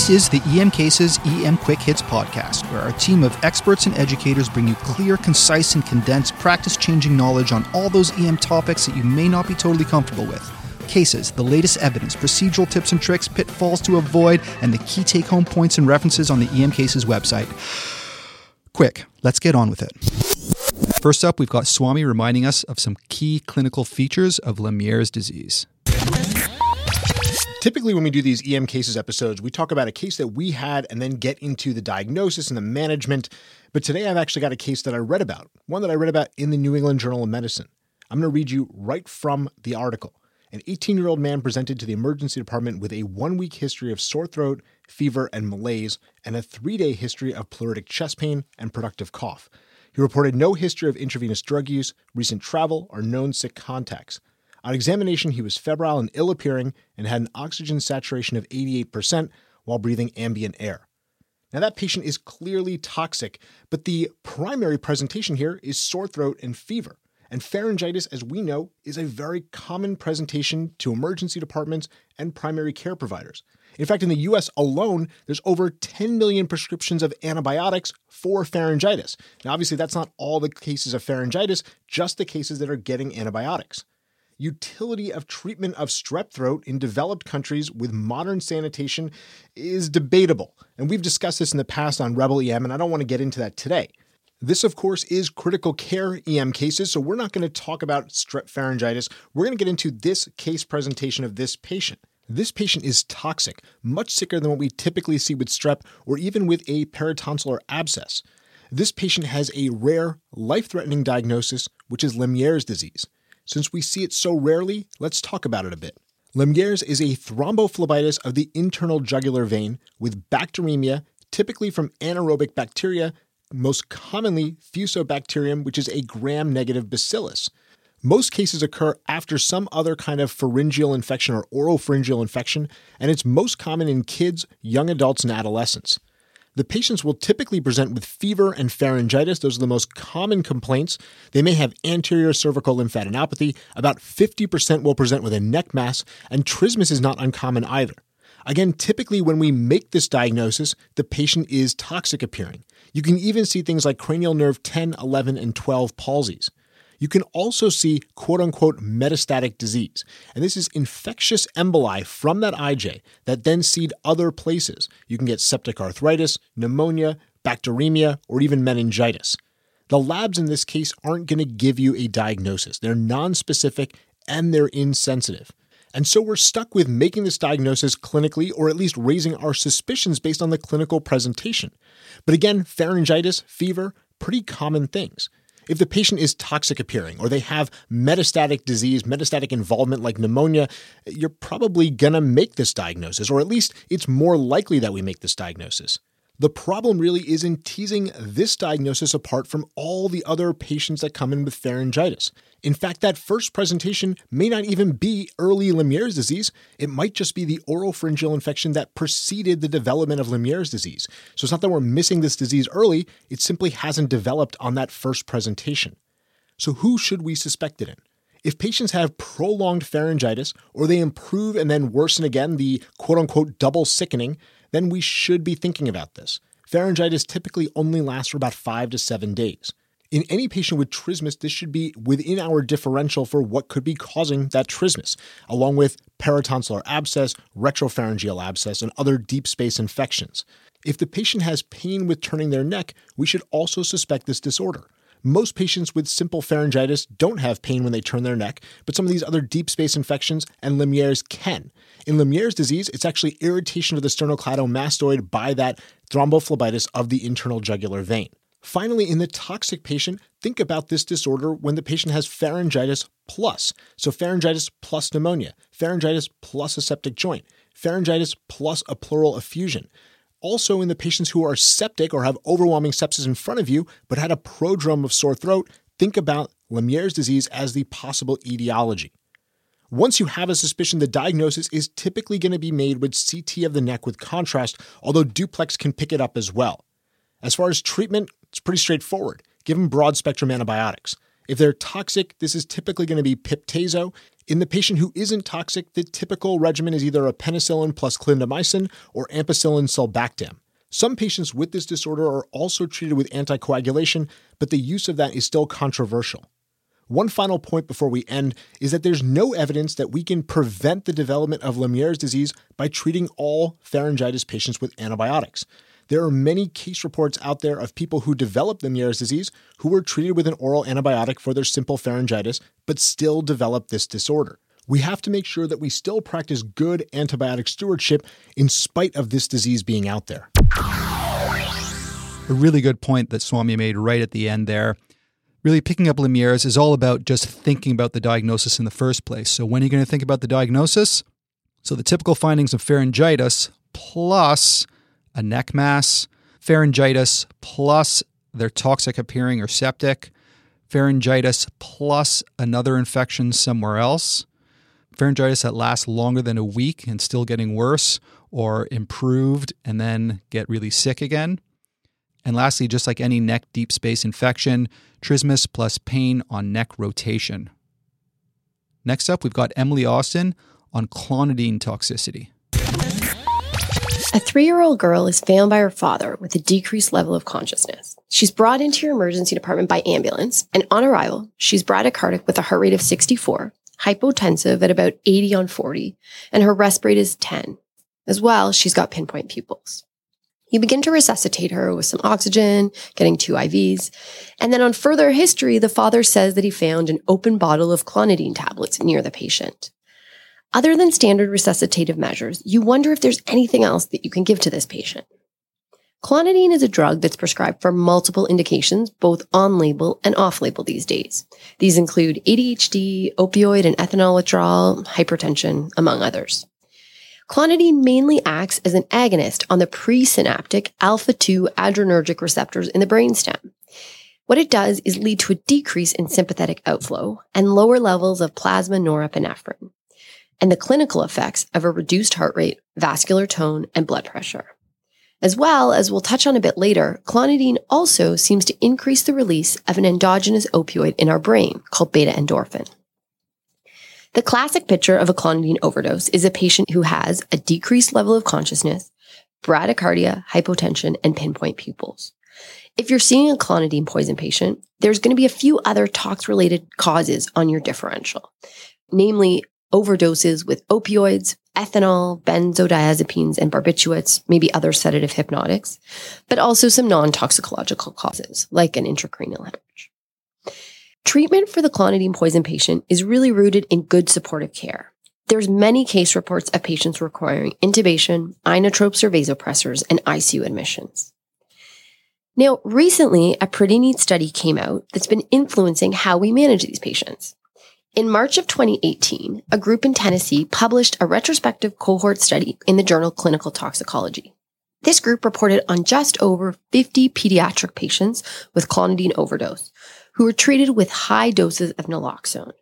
This is the EM Cases EM Quick Hits podcast, where our team of experts and educators bring you clear, concise, and condensed practice changing knowledge on all those EM topics that you may not be totally comfortable with. Cases, the latest evidence, procedural tips and tricks, pitfalls to avoid, and the key take home points and references on the EM Cases website. Quick, let's get on with it. First up, we've got Swami reminding us of some key clinical features of Lemierre's disease. Typically, when we do these EM cases episodes, we talk about a case that we had and then get into the diagnosis and the management. But today, I've actually got a case that I read about, one that I read about in the New England Journal of Medicine. I'm going to read you right from the article. An 18 year old man presented to the emergency department with a one week history of sore throat, fever, and malaise, and a three day history of pleuritic chest pain and productive cough. He reported no history of intravenous drug use, recent travel, or known sick contacts. On examination, he was febrile and ill appearing and had an oxygen saturation of 88% while breathing ambient air. Now, that patient is clearly toxic, but the primary presentation here is sore throat and fever. And pharyngitis, as we know, is a very common presentation to emergency departments and primary care providers. In fact, in the US alone, there's over 10 million prescriptions of antibiotics for pharyngitis. Now, obviously, that's not all the cases of pharyngitis, just the cases that are getting antibiotics utility of treatment of strep throat in developed countries with modern sanitation is debatable. And we've discussed this in the past on Rebel EM, and I don't want to get into that today. This, of course, is critical care EM cases, so we're not going to talk about strep pharyngitis. We're going to get into this case presentation of this patient. This patient is toxic, much sicker than what we typically see with strep or even with a peritonsillar abscess. This patient has a rare, life threatening diagnosis, which is Lemierre's disease. Since we see it so rarely, let's talk about it a bit. Lemierre's is a thrombophlebitis of the internal jugular vein with bacteremia, typically from anaerobic bacteria, most commonly Fusobacterium, which is a gram negative bacillus. Most cases occur after some other kind of pharyngeal infection or oropharyngeal infection, and it's most common in kids, young adults, and adolescents. The patients will typically present with fever and pharyngitis. Those are the most common complaints. They may have anterior cervical lymphadenopathy. About 50% will present with a neck mass, and trismus is not uncommon either. Again, typically when we make this diagnosis, the patient is toxic appearing. You can even see things like cranial nerve 10, 11, and 12 palsies. You can also see quote unquote metastatic disease. And this is infectious emboli from that IJ that then seed other places. You can get septic arthritis, pneumonia, bacteremia, or even meningitis. The labs in this case aren't going to give you a diagnosis. They're non-specific and they're insensitive. And so we're stuck with making this diagnosis clinically or at least raising our suspicions based on the clinical presentation. But again, pharyngitis, fever, pretty common things. If the patient is toxic appearing or they have metastatic disease, metastatic involvement like pneumonia, you're probably going to make this diagnosis, or at least it's more likely that we make this diagnosis. The problem really is in teasing this diagnosis apart from all the other patients that come in with pharyngitis. In fact, that first presentation may not even be early Lemierre's disease. It might just be the oropharyngeal infection that preceded the development of Lemierre's disease. So it's not that we're missing this disease early, it simply hasn't developed on that first presentation. So who should we suspect it in? If patients have prolonged pharyngitis or they improve and then worsen again, the quote unquote double sickening, then we should be thinking about this. Pharyngitis typically only lasts for about five to seven days. In any patient with trismus, this should be within our differential for what could be causing that trismus, along with peritonsillar abscess, retropharyngeal abscess, and other deep space infections. If the patient has pain with turning their neck, we should also suspect this disorder. Most patients with simple pharyngitis don't have pain when they turn their neck, but some of these other deep space infections and Lemierre's can. In Lemierre's disease, it's actually irritation of the sternocleidomastoid by that thrombophlebitis of the internal jugular vein. Finally, in the toxic patient, think about this disorder when the patient has pharyngitis plus. So, pharyngitis plus pneumonia, pharyngitis plus a septic joint, pharyngitis plus a pleural effusion. Also, in the patients who are septic or have overwhelming sepsis in front of you, but had a prodrome of sore throat, think about Lemierre's disease as the possible etiology. Once you have a suspicion, the diagnosis is typically going to be made with CT of the neck with contrast, although duplex can pick it up as well. As far as treatment, it's pretty straightforward. Give them broad spectrum antibiotics. If they're toxic, this is typically going to be piptazo. In the patient who isn't toxic, the typical regimen is either a penicillin plus clindamycin or ampicillin sulbactam. Some patients with this disorder are also treated with anticoagulation, but the use of that is still controversial. One final point before we end is that there's no evidence that we can prevent the development of Lemierre's disease by treating all pharyngitis patients with antibiotics. There are many case reports out there of people who developed Lemierre's disease who were treated with an oral antibiotic for their simple pharyngitis, but still developed this disorder. We have to make sure that we still practice good antibiotic stewardship in spite of this disease being out there. A really good point that Swami made right at the end there really picking up Lemierre's is all about just thinking about the diagnosis in the first place. So, when are you going to think about the diagnosis? So, the typical findings of pharyngitis plus a neck mass, pharyngitis plus they're toxic appearing or septic, pharyngitis plus another infection somewhere else, pharyngitis that lasts longer than a week and still getting worse, or improved and then get really sick again. And lastly, just like any neck deep space infection, trismus plus pain on neck rotation. Next up, we've got Emily Austin on clonidine toxicity. A three year old girl is found by her father with a decreased level of consciousness. She's brought into your emergency department by ambulance, and on arrival, she's bradycardic with a heart rate of 64, hypotensive at about 80 on 40, and her rest rate is 10. As well, she's got pinpoint pupils. You begin to resuscitate her with some oxygen, getting two IVs. And then on further history, the father says that he found an open bottle of clonidine tablets near the patient. Other than standard resuscitative measures, you wonder if there's anything else that you can give to this patient. Clonidine is a drug that's prescribed for multiple indications, both on label and off label these days. These include ADHD, opioid and ethanol withdrawal, hypertension, among others. Clonidine mainly acts as an agonist on the presynaptic alpha 2 adrenergic receptors in the brainstem. What it does is lead to a decrease in sympathetic outflow and lower levels of plasma norepinephrine, and the clinical effects of a reduced heart rate, vascular tone, and blood pressure. As well as we'll touch on a bit later, clonidine also seems to increase the release of an endogenous opioid in our brain called beta endorphin. The classic picture of a clonidine overdose is a patient who has a decreased level of consciousness, bradycardia, hypotension, and pinpoint pupils. If you're seeing a clonidine poison patient, there's going to be a few other tox related causes on your differential, namely overdoses with opioids, ethanol, benzodiazepines, and barbiturates, maybe other sedative hypnotics, but also some non toxicological causes like an intracranial hemorrhage. Treatment for the clonidine poison patient is really rooted in good supportive care. There's many case reports of patients requiring intubation, inotropes or vasopressors, and ICU admissions. Now, recently, a pretty neat study came out that's been influencing how we manage these patients. In March of 2018, a group in Tennessee published a retrospective cohort study in the journal Clinical Toxicology. This group reported on just over 50 pediatric patients with clonidine overdose who were treated with high doses of naloxone.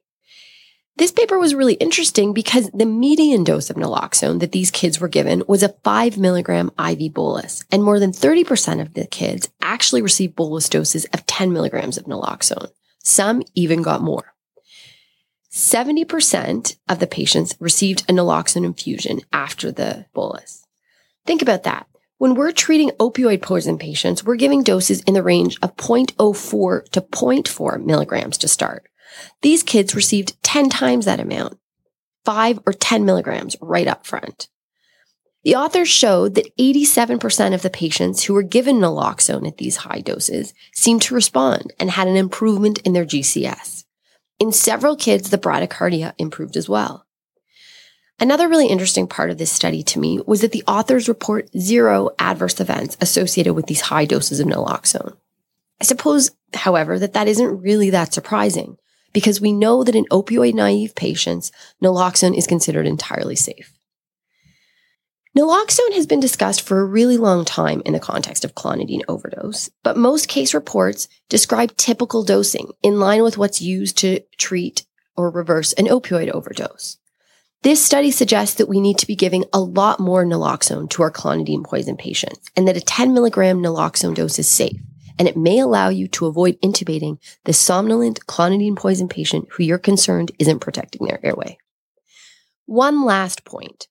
This paper was really interesting because the median dose of naloxone that these kids were given was a 5 milligram IV bolus, and more than 30% of the kids actually received bolus doses of 10 milligrams of naloxone. Some even got more. 70% of the patients received a naloxone infusion after the bolus. Think about that. When we're treating opioid poison patients, we're giving doses in the range of 0.04 to 0.4 milligrams to start. These kids received 10 times that amount, 5 or 10 milligrams right up front. The authors showed that 87% of the patients who were given naloxone at these high doses seemed to respond and had an improvement in their GCS. In several kids, the bradycardia improved as well. Another really interesting part of this study to me was that the authors report zero adverse events associated with these high doses of naloxone. I suppose, however, that that isn't really that surprising because we know that in opioid naive patients, naloxone is considered entirely safe. Naloxone has been discussed for a really long time in the context of clonidine overdose, but most case reports describe typical dosing in line with what's used to treat or reverse an opioid overdose. This study suggests that we need to be giving a lot more naloxone to our clonidine poison patients and that a 10 milligram naloxone dose is safe and it may allow you to avoid intubating the somnolent clonidine poison patient who you're concerned isn't protecting their airway. One last point.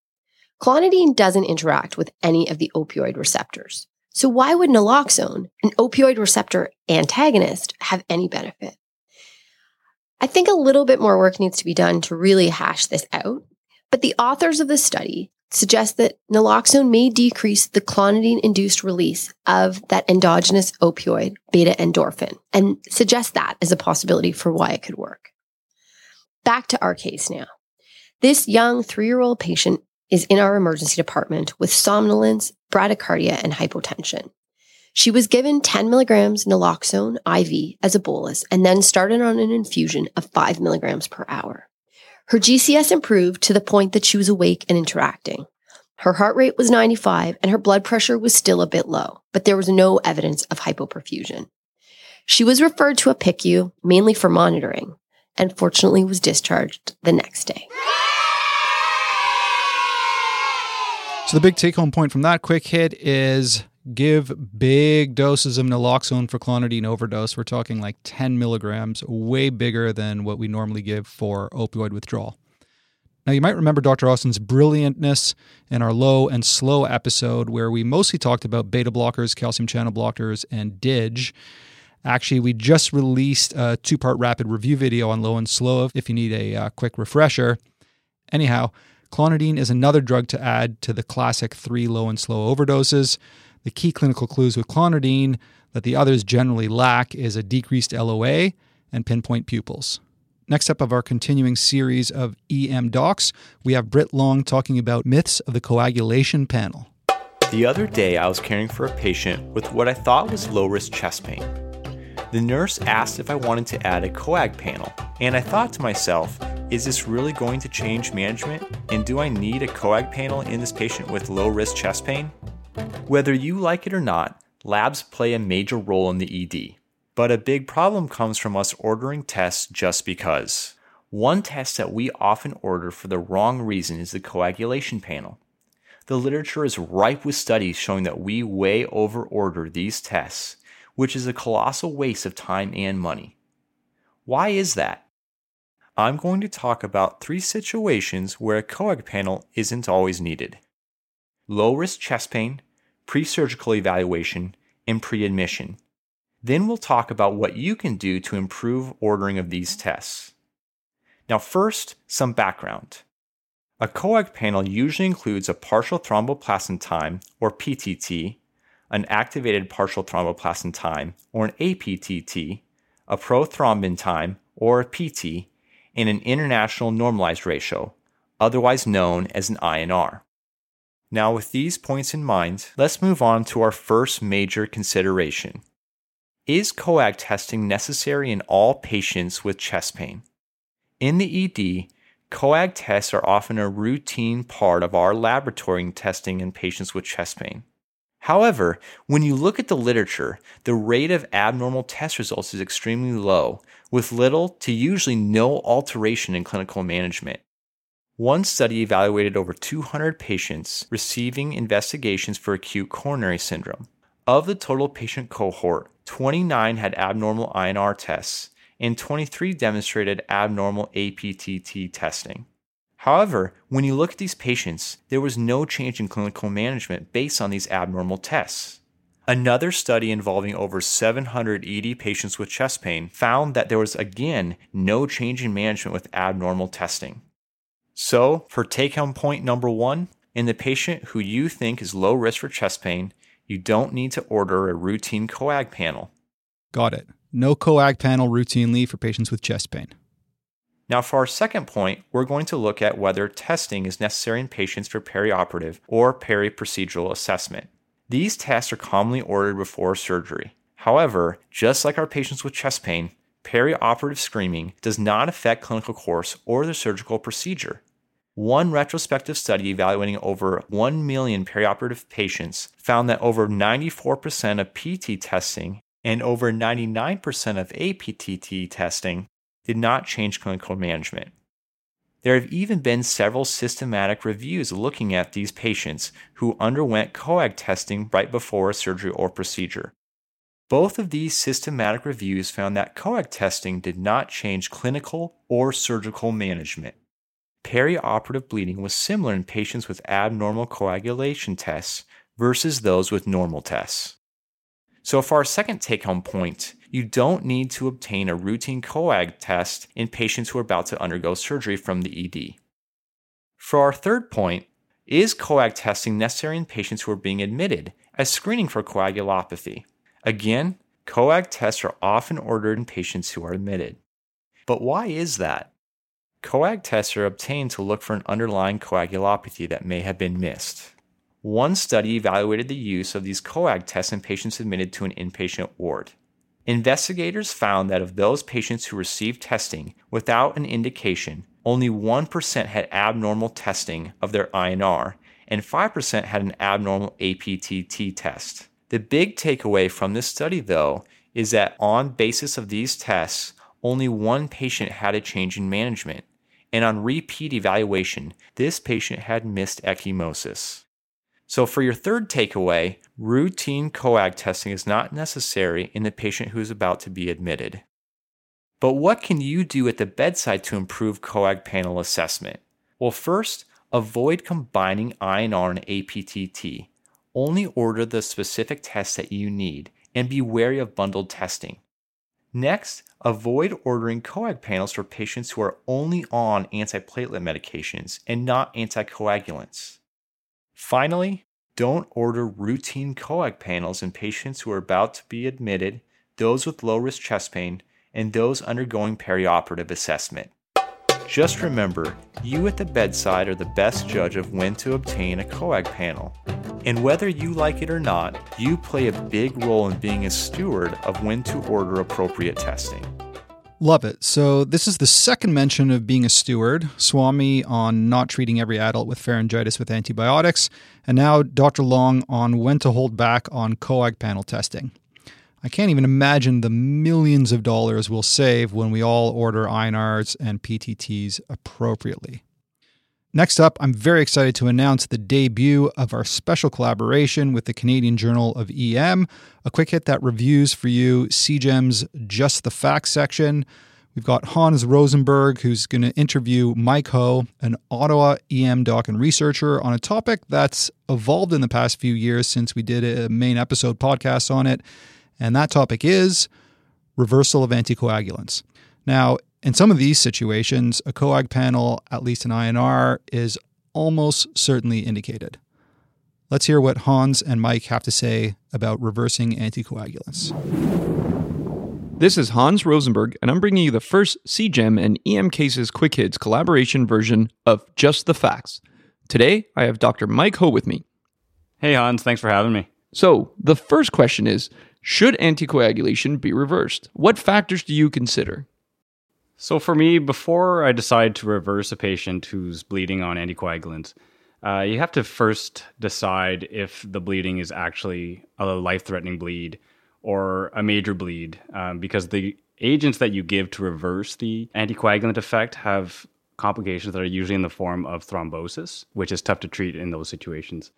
Clonidine doesn't interact with any of the opioid receptors. So why would naloxone, an opioid receptor antagonist, have any benefit? I think a little bit more work needs to be done to really hash this out. But the authors of the study suggest that naloxone may decrease the clonidine induced release of that endogenous opioid, beta endorphin, and suggest that as a possibility for why it could work. Back to our case now. This young three year old patient is in our emergency department with somnolence, bradycardia, and hypotension. She was given 10 milligrams naloxone IV as a bolus and then started on an infusion of 5 milligrams per hour. Her GCS improved to the point that she was awake and interacting. Her heart rate was 95 and her blood pressure was still a bit low, but there was no evidence of hypoperfusion. She was referred to a PICU mainly for monitoring and fortunately was discharged the next day. So the big take home point from that quick hit is give big doses of naloxone for clonidine overdose. We're talking like 10 milligrams, way bigger than what we normally give for opioid withdrawal. Now, you might remember Dr. Austin's brilliantness in our low and slow episode, where we mostly talked about beta blockers, calcium channel blockers, and DIG. Actually, we just released a two part rapid review video on low and slow if you need a uh, quick refresher. Anyhow, Clonidine is another drug to add to the classic three low and slow overdoses. The key clinical clues with clonidine that the others generally lack is a decreased LOA and pinpoint pupils. Next up of our continuing series of EM docs, we have Britt Long talking about myths of the coagulation panel. The other day, I was caring for a patient with what I thought was low risk chest pain. The nurse asked if I wanted to add a coag panel, and I thought to myself, is this really going to change management? And do I need a coag panel in this patient with low risk chest pain? Whether you like it or not, labs play a major role in the ED. But a big problem comes from us ordering tests just because. One test that we often order for the wrong reason is the coagulation panel. The literature is ripe with studies showing that we way over order these tests, which is a colossal waste of time and money. Why is that? I'm going to talk about three situations where a coag panel isn't always needed low risk chest pain, pre surgical evaluation, and pre admission. Then we'll talk about what you can do to improve ordering of these tests. Now, first, some background. A coag panel usually includes a partial thromboplastin time, or PTT, an activated partial thromboplastin time, or an APTT, a prothrombin time, or a PT, in an international normalized ratio, otherwise known as an INR. Now, with these points in mind, let's move on to our first major consideration. Is coag testing necessary in all patients with chest pain? In the ED, coag tests are often a routine part of our laboratory testing in patients with chest pain. However, when you look at the literature, the rate of abnormal test results is extremely low, with little to usually no alteration in clinical management. One study evaluated over 200 patients receiving investigations for acute coronary syndrome. Of the total patient cohort, 29 had abnormal INR tests, and 23 demonstrated abnormal APTT testing. However, when you look at these patients, there was no change in clinical management based on these abnormal tests. Another study involving over 700 ED patients with chest pain found that there was again no change in management with abnormal testing. So, for take home point number one, in the patient who you think is low risk for chest pain, you don't need to order a routine coag panel. Got it. No coag panel routinely for patients with chest pain. Now, for our second point, we're going to look at whether testing is necessary in patients for perioperative or peri-procedural assessment. These tests are commonly ordered before surgery. However, just like our patients with chest pain, perioperative screening does not affect clinical course or the surgical procedure. One retrospective study evaluating over 1 million perioperative patients found that over 94% of PT testing and over 99% of APTT testing did not change clinical management. There have even been several systematic reviews looking at these patients who underwent coag testing right before a surgery or procedure. Both of these systematic reviews found that coag testing did not change clinical or surgical management. Perioperative bleeding was similar in patients with abnormal coagulation tests versus those with normal tests. So, for our second take home point, you don't need to obtain a routine coag test in patients who are about to undergo surgery from the ED. For our third point, is coag testing necessary in patients who are being admitted as screening for coagulopathy? Again, coag tests are often ordered in patients who are admitted. But why is that? Coag tests are obtained to look for an underlying coagulopathy that may have been missed. One study evaluated the use of these coag tests in patients admitted to an inpatient ward. Investigators found that of those patients who received testing without an indication, only 1% had abnormal testing of their INR, and 5% had an abnormal APTT test. The big takeaway from this study, though, is that on basis of these tests, only one patient had a change in management, and on repeat evaluation, this patient had missed ecchymosis. So, for your third takeaway, routine coag testing is not necessary in the patient who is about to be admitted. But what can you do at the bedside to improve coag panel assessment? Well, first, avoid combining INR and APTT. Only order the specific tests that you need and be wary of bundled testing. Next, avoid ordering coag panels for patients who are only on antiplatelet medications and not anticoagulants. Finally, don't order routine coag panels in patients who are about to be admitted, those with low risk chest pain, and those undergoing perioperative assessment. Just remember, you at the bedside are the best judge of when to obtain a coag panel. And whether you like it or not, you play a big role in being a steward of when to order appropriate testing. Love it. So, this is the second mention of being a steward. Swami on not treating every adult with pharyngitis with antibiotics, and now Dr. Long on when to hold back on coag panel testing. I can't even imagine the millions of dollars we'll save when we all order INRs and PTTs appropriately. Next up, I'm very excited to announce the debut of our special collaboration with the Canadian Journal of EM, a quick hit that reviews for you CJEM's Just the Facts section. We've got Hans Rosenberg, who's going to interview Mike Ho, an Ottawa EM doc and researcher, on a topic that's evolved in the past few years since we did a main episode podcast on it. And that topic is reversal of anticoagulants. Now, in some of these situations, a coag panel, at least an INR, is almost certainly indicated. Let's hear what Hans and Mike have to say about reversing anticoagulants. This is Hans Rosenberg, and I'm bringing you the first CJEM and EM Cases Quick Hits collaboration version of Just the Facts. Today, I have Dr. Mike Ho with me. Hey, Hans, thanks for having me. So, the first question is Should anticoagulation be reversed? What factors do you consider? So, for me, before I decide to reverse a patient who's bleeding on anticoagulants, uh, you have to first decide if the bleeding is actually a life threatening bleed or a major bleed, um, because the agents that you give to reverse the anticoagulant effect have complications that are usually in the form of thrombosis, which is tough to treat in those situations.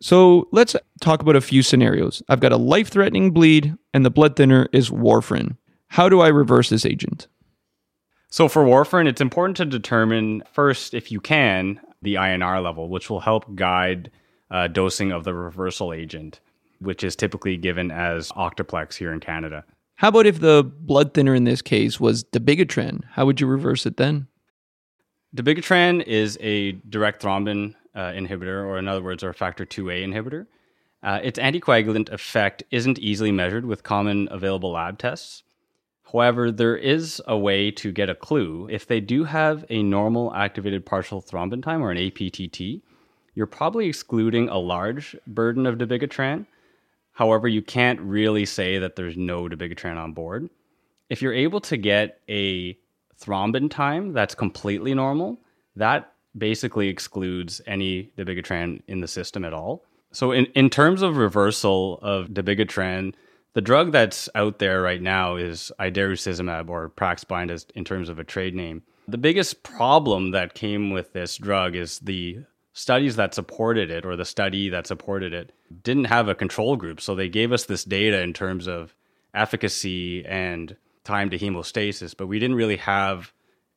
So let's talk about a few scenarios. I've got a life threatening bleed, and the blood thinner is warfarin. How do I reverse this agent? So for warfarin, it's important to determine first, if you can, the INR level, which will help guide uh, dosing of the reversal agent, which is typically given as Octaplex here in Canada. How about if the blood thinner in this case was dabigatran? How would you reverse it then? Dabigatran is a direct thrombin uh, inhibitor, or in other words, a factor 2A inhibitor. Uh, its anticoagulant effect isn't easily measured with common available lab tests. However, there is a way to get a clue. If they do have a normal activated partial thrombin time or an APTT, you're probably excluding a large burden of dabigatran. However, you can't really say that there's no dabigatran on board. If you're able to get a thrombin time that's completely normal, that basically excludes any dabigatran in the system at all. So, in, in terms of reversal of dabigatran, the drug that's out there right now is idarucizumab or Praxbind as in terms of a trade name. The biggest problem that came with this drug is the studies that supported it or the study that supported it didn't have a control group. So they gave us this data in terms of efficacy and time to hemostasis, but we didn't really have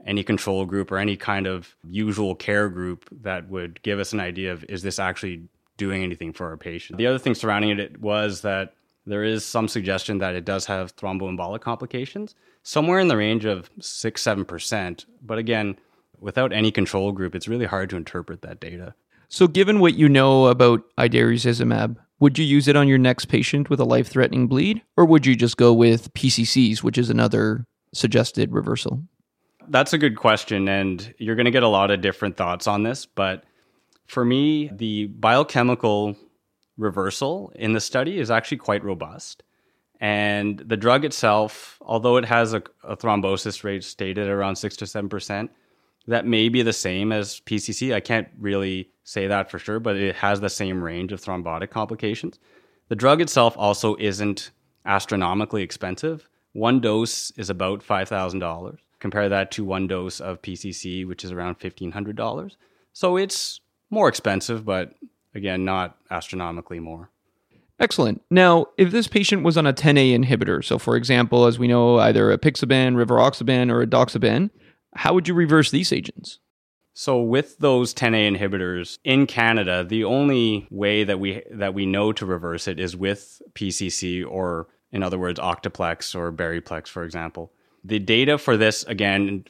any control group or any kind of usual care group that would give us an idea of is this actually doing anything for our patient. The other thing surrounding it was that there is some suggestion that it does have thromboembolic complications, somewhere in the range of 6 7%. But again, without any control group, it's really hard to interpret that data. So, given what you know about idarucizumab, would you use it on your next patient with a life threatening bleed, or would you just go with PCCs, which is another suggested reversal? That's a good question. And you're going to get a lot of different thoughts on this. But for me, the biochemical reversal in the study is actually quite robust. And the drug itself, although it has a, a thrombosis rate stated around 6 to 7%, that may be the same as PCC. I can't really say that for sure, but it has the same range of thrombotic complications. The drug itself also isn't astronomically expensive. One dose is about $5,000. Compare that to one dose of PCC, which is around $1,500. So it's more expensive, but again, not astronomically more. Excellent. Now, if this patient was on a 10A inhibitor, so for example, as we know, either apixaban, rivaroxaban, or edoxaban, how would you reverse these agents? So with those 10A inhibitors in Canada, the only way that we that we know to reverse it is with PCC or in other words Octaplex or Beriplex for example. The data for this again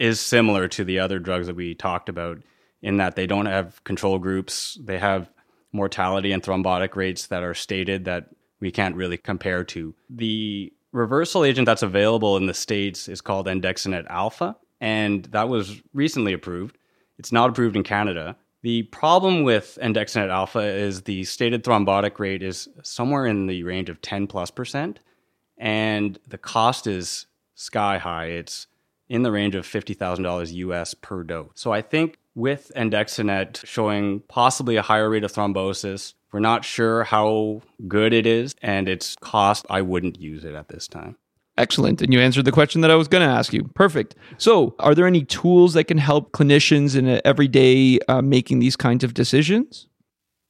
is similar to the other drugs that we talked about in that they don't have control groups, they have mortality and thrombotic rates that are stated that we can't really compare to. The reversal agent that's available in the states is called andexanet alpha and that was recently approved. It's not approved in Canada. The problem with andexanet alpha is the stated thrombotic rate is somewhere in the range of 10 plus percent, and the cost is sky high. It's in the range of $50,000 US per dose. So I think with andexanet showing possibly a higher rate of thrombosis, we're not sure how good it is, and its cost, I wouldn't use it at this time. Excellent. And you answered the question that I was going to ask you. Perfect. So, are there any tools that can help clinicians in everyday uh, making these kinds of decisions?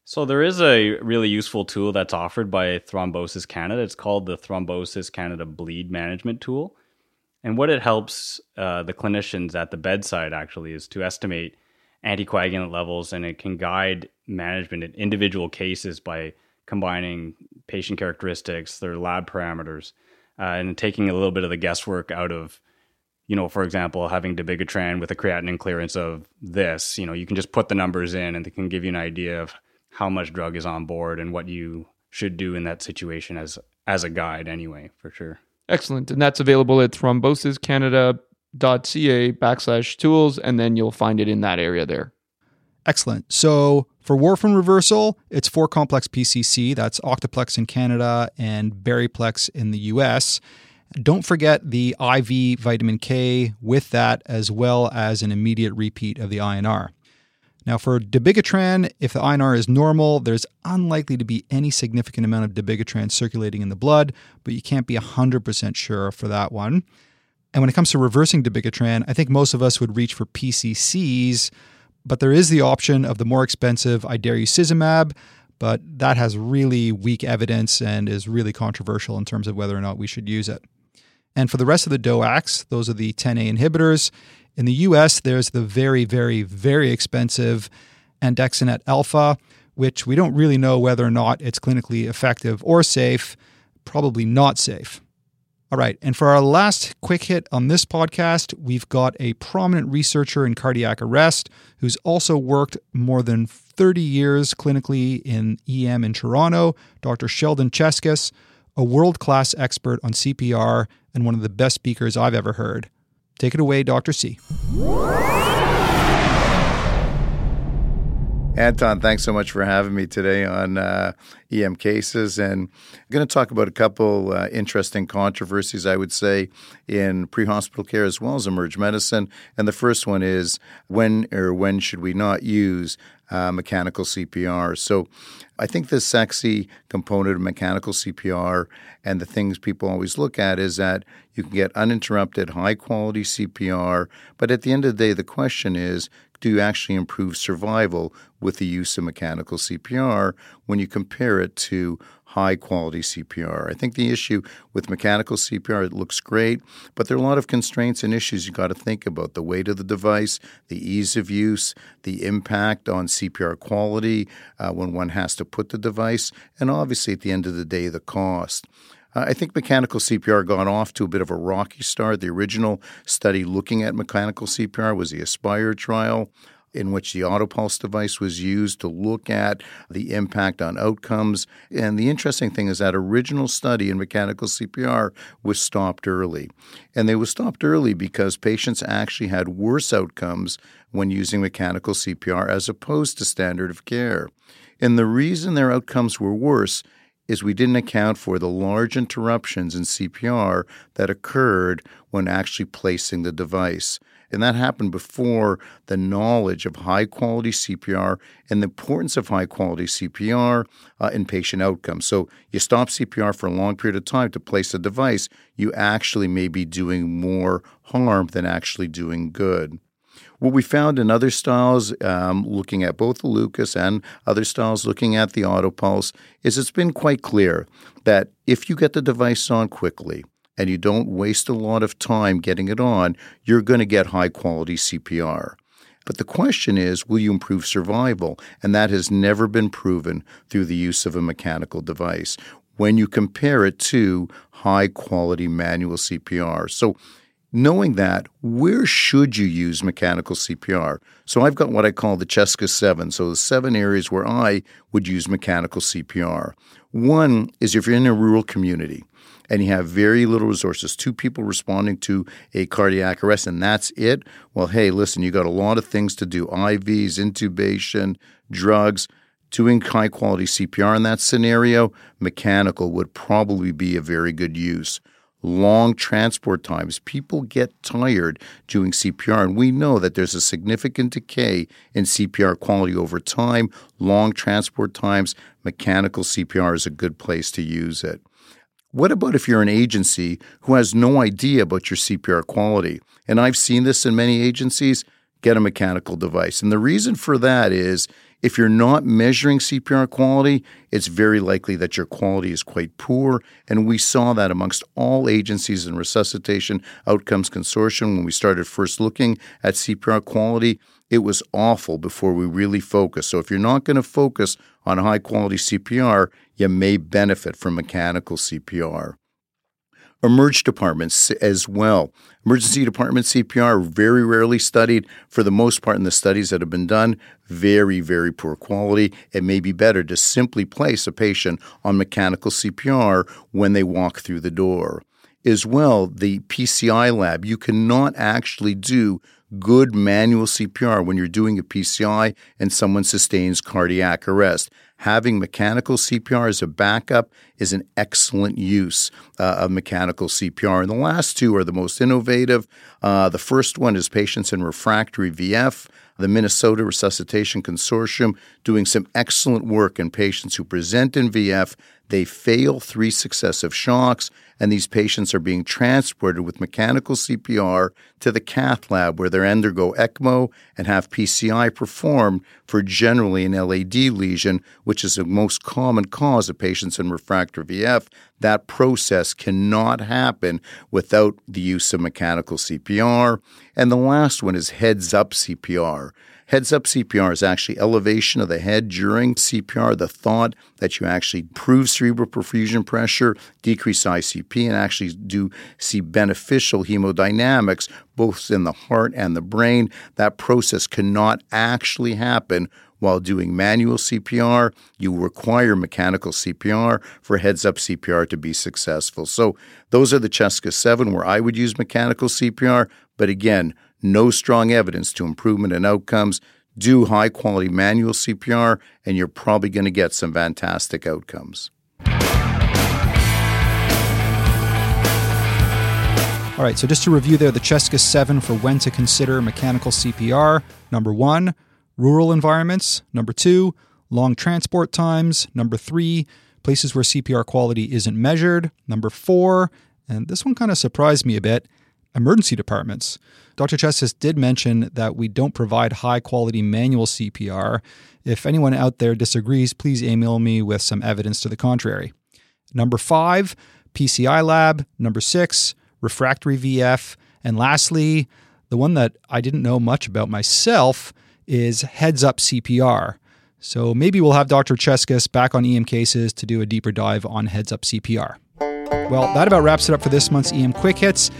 So, there is a really useful tool that's offered by Thrombosis Canada. It's called the Thrombosis Canada Bleed Management Tool. And what it helps uh, the clinicians at the bedside actually is to estimate anticoagulant levels and it can guide management in individual cases by combining patient characteristics, their lab parameters uh, and taking a little bit of the guesswork out of, you know, for example, having dabigatran with a creatinine clearance of this. You know, you can just put the numbers in, and they can give you an idea of how much drug is on board and what you should do in that situation as as a guide, anyway, for sure. Excellent, and that's available at thrombosis.canada.ca backslash tools, and then you'll find it in that area there. Excellent. So for warfarin reversal, it's 4 complex PCC. That's Octaplex in Canada and Beriplex in the US. Don't forget the IV vitamin K with that, as well as an immediate repeat of the INR. Now, for dabigatran, if the INR is normal, there's unlikely to be any significant amount of dabigatran circulating in the blood, but you can't be 100% sure for that one. And when it comes to reversing dabigatran, I think most of us would reach for PCCs but there is the option of the more expensive idarucizumab, but that has really weak evidence and is really controversial in terms of whether or not we should use it. And for the rest of the DOACs, those are the 10A inhibitors. In the US, there's the very, very, very expensive andexanet alpha, which we don't really know whether or not it's clinically effective or safe, probably not safe. All right. And for our last quick hit on this podcast, we've got a prominent researcher in cardiac arrest who's also worked more than 30 years clinically in EM in Toronto, Dr. Sheldon Cheskes, a world class expert on CPR and one of the best speakers I've ever heard. Take it away, Dr. C. Anton, thanks so much for having me today on uh, EM cases. And I'm going to talk about a couple uh, interesting controversies, I would say, in pre hospital care as well as emerge medicine. And the first one is when or when should we not use uh, mechanical CPR. So I think the sexy component of mechanical CPR and the things people always look at is that you can get uninterrupted, high quality CPR. But at the end of the day, the question is do you actually improve survival with the use of mechanical CPR when you compare it to high quality CPR. I think the issue with mechanical CPR, it looks great, but there are a lot of constraints and issues you got to think about the weight of the device, the ease of use, the impact on CPR quality uh, when one has to put the device, and obviously at the end of the day, the cost. Uh, I think mechanical CPR got off to a bit of a rocky start. The original study looking at mechanical CPR was the Aspire trial in which the autopulse device was used to look at the impact on outcomes. And the interesting thing is that original study in mechanical CPR was stopped early. And they were stopped early because patients actually had worse outcomes when using mechanical CPR as opposed to standard of care. And the reason their outcomes were worse is we didn't account for the large interruptions in CPR that occurred when actually placing the device. And that happened before the knowledge of high quality CPR and the importance of high quality CPR uh, in patient outcomes. So you stop CPR for a long period of time to place a device, you actually may be doing more harm than actually doing good. What we found in other styles, um, looking at both the Lucas and other styles looking at the Autopulse, is it's been quite clear that if you get the device on quickly, and you don't waste a lot of time getting it on, you're going to get high quality CPR. But the question is, will you improve survival? And that has never been proven through the use of a mechanical device when you compare it to high quality manual CPR. So, knowing that, where should you use mechanical CPR? So, I've got what I call the CHESCA 7. So, the seven areas where I would use mechanical CPR. One is if you're in a rural community and you have very little resources, two people responding to a cardiac arrest, and that's it, well, hey, listen, you got a lot of things to do IVs, intubation, drugs. Doing high quality CPR in that scenario, mechanical would probably be a very good use long transport times. People get tired doing CPR, and we know that there's a significant decay in CPR quality over time. Long transport times, mechanical CPR is a good place to use it. What about if you're an agency who has no idea about your CPR quality? And I've seen this in many agencies get a mechanical device. And the reason for that is if you're not measuring CPR quality, it's very likely that your quality is quite poor. And we saw that amongst all agencies in Resuscitation Outcomes Consortium when we started first looking at CPR quality. It was awful before we really focused. So if you're not going to focus on high quality CPR, you may benefit from mechanical CPR. Emerge departments as well. Emergency department CPR very rarely studied. For the most part, in the studies that have been done, very, very poor quality. It may be better to simply place a patient on mechanical CPR when they walk through the door. As well, the PCI lab, you cannot actually do good manual CPR when you're doing a PCI and someone sustains cardiac arrest. Having mechanical CPR as a backup is an excellent use uh, of mechanical CPR. And the last two are the most innovative. Uh, the first one is patients in refractory VF the Minnesota Resuscitation Consortium doing some excellent work in patients who present in VF they fail three successive shocks, and these patients are being transported with mechanical CPR to the cath lab where they undergo ECMO and have PCI performed for generally an LAD lesion, which is the most common cause of patients in refractory VF. That process cannot happen without the use of mechanical CPR. And the last one is heads up CPR. Heads up CPR is actually elevation of the head during CPR, the thought that you actually improve cerebral perfusion pressure, decrease ICP, and actually do see beneficial hemodynamics both in the heart and the brain. That process cannot actually happen while doing manual CPR. You require mechanical CPR for heads up CPR to be successful. So, those are the CHESCA 7 where I would use mechanical CPR. But again, no strong evidence to improvement in outcomes. do high quality manual CPR, and you're probably going to get some fantastic outcomes. All right, so just to review there, the CHESCA 7 for when to consider mechanical CPR. Number one, rural environments. Number two, long transport times. Number three, places where CPR quality isn't measured. Number four, and this one kind of surprised me a bit, emergency departments. Dr. Cheskes did mention that we don't provide high quality manual CPR. If anyone out there disagrees, please email me with some evidence to the contrary. Number five, PCI lab. Number six, refractory VF. And lastly, the one that I didn't know much about myself is heads up CPR. So maybe we'll have Dr. Cheskes back on EM cases to do a deeper dive on heads up CPR. Well, that about wraps it up for this month's EM Quick Hits.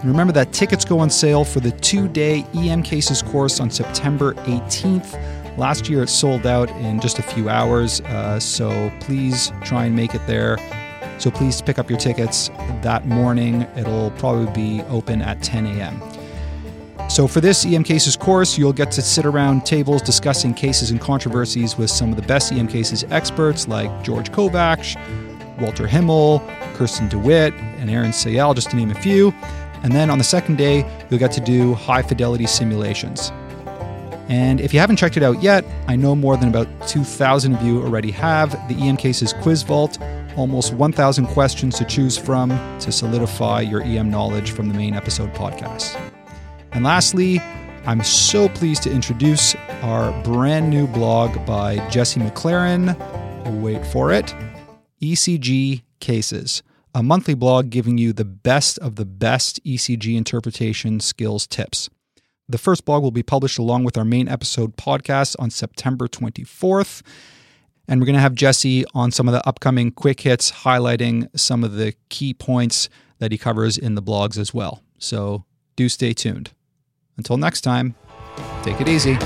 And remember that tickets go on sale for the two day EM Cases course on September 18th. Last year it sold out in just a few hours, uh, so please try and make it there. So please pick up your tickets that morning. It'll probably be open at 10 a.m. So, for this EM Cases course, you'll get to sit around tables discussing cases and controversies with some of the best EM Cases experts like George Kovacs, Walter Himmel, Kirsten DeWitt, and Arun Sayal, just to name a few. And then on the second day, you'll get to do high fidelity simulations. And if you haven't checked it out yet, I know more than about 2,000 of you already have the EM Cases Quiz Vault almost 1,000 questions to choose from to solidify your EM knowledge from the main episode podcast. And lastly, I'm so pleased to introduce our brand new blog by Jesse McLaren. Wait for it ECG Cases, a monthly blog giving you the best of the best ECG interpretation skills tips. The first blog will be published along with our main episode podcast on September 24th. And we're going to have Jesse on some of the upcoming quick hits, highlighting some of the key points that he covers in the blogs as well. So do stay tuned. Until next time, take it easy.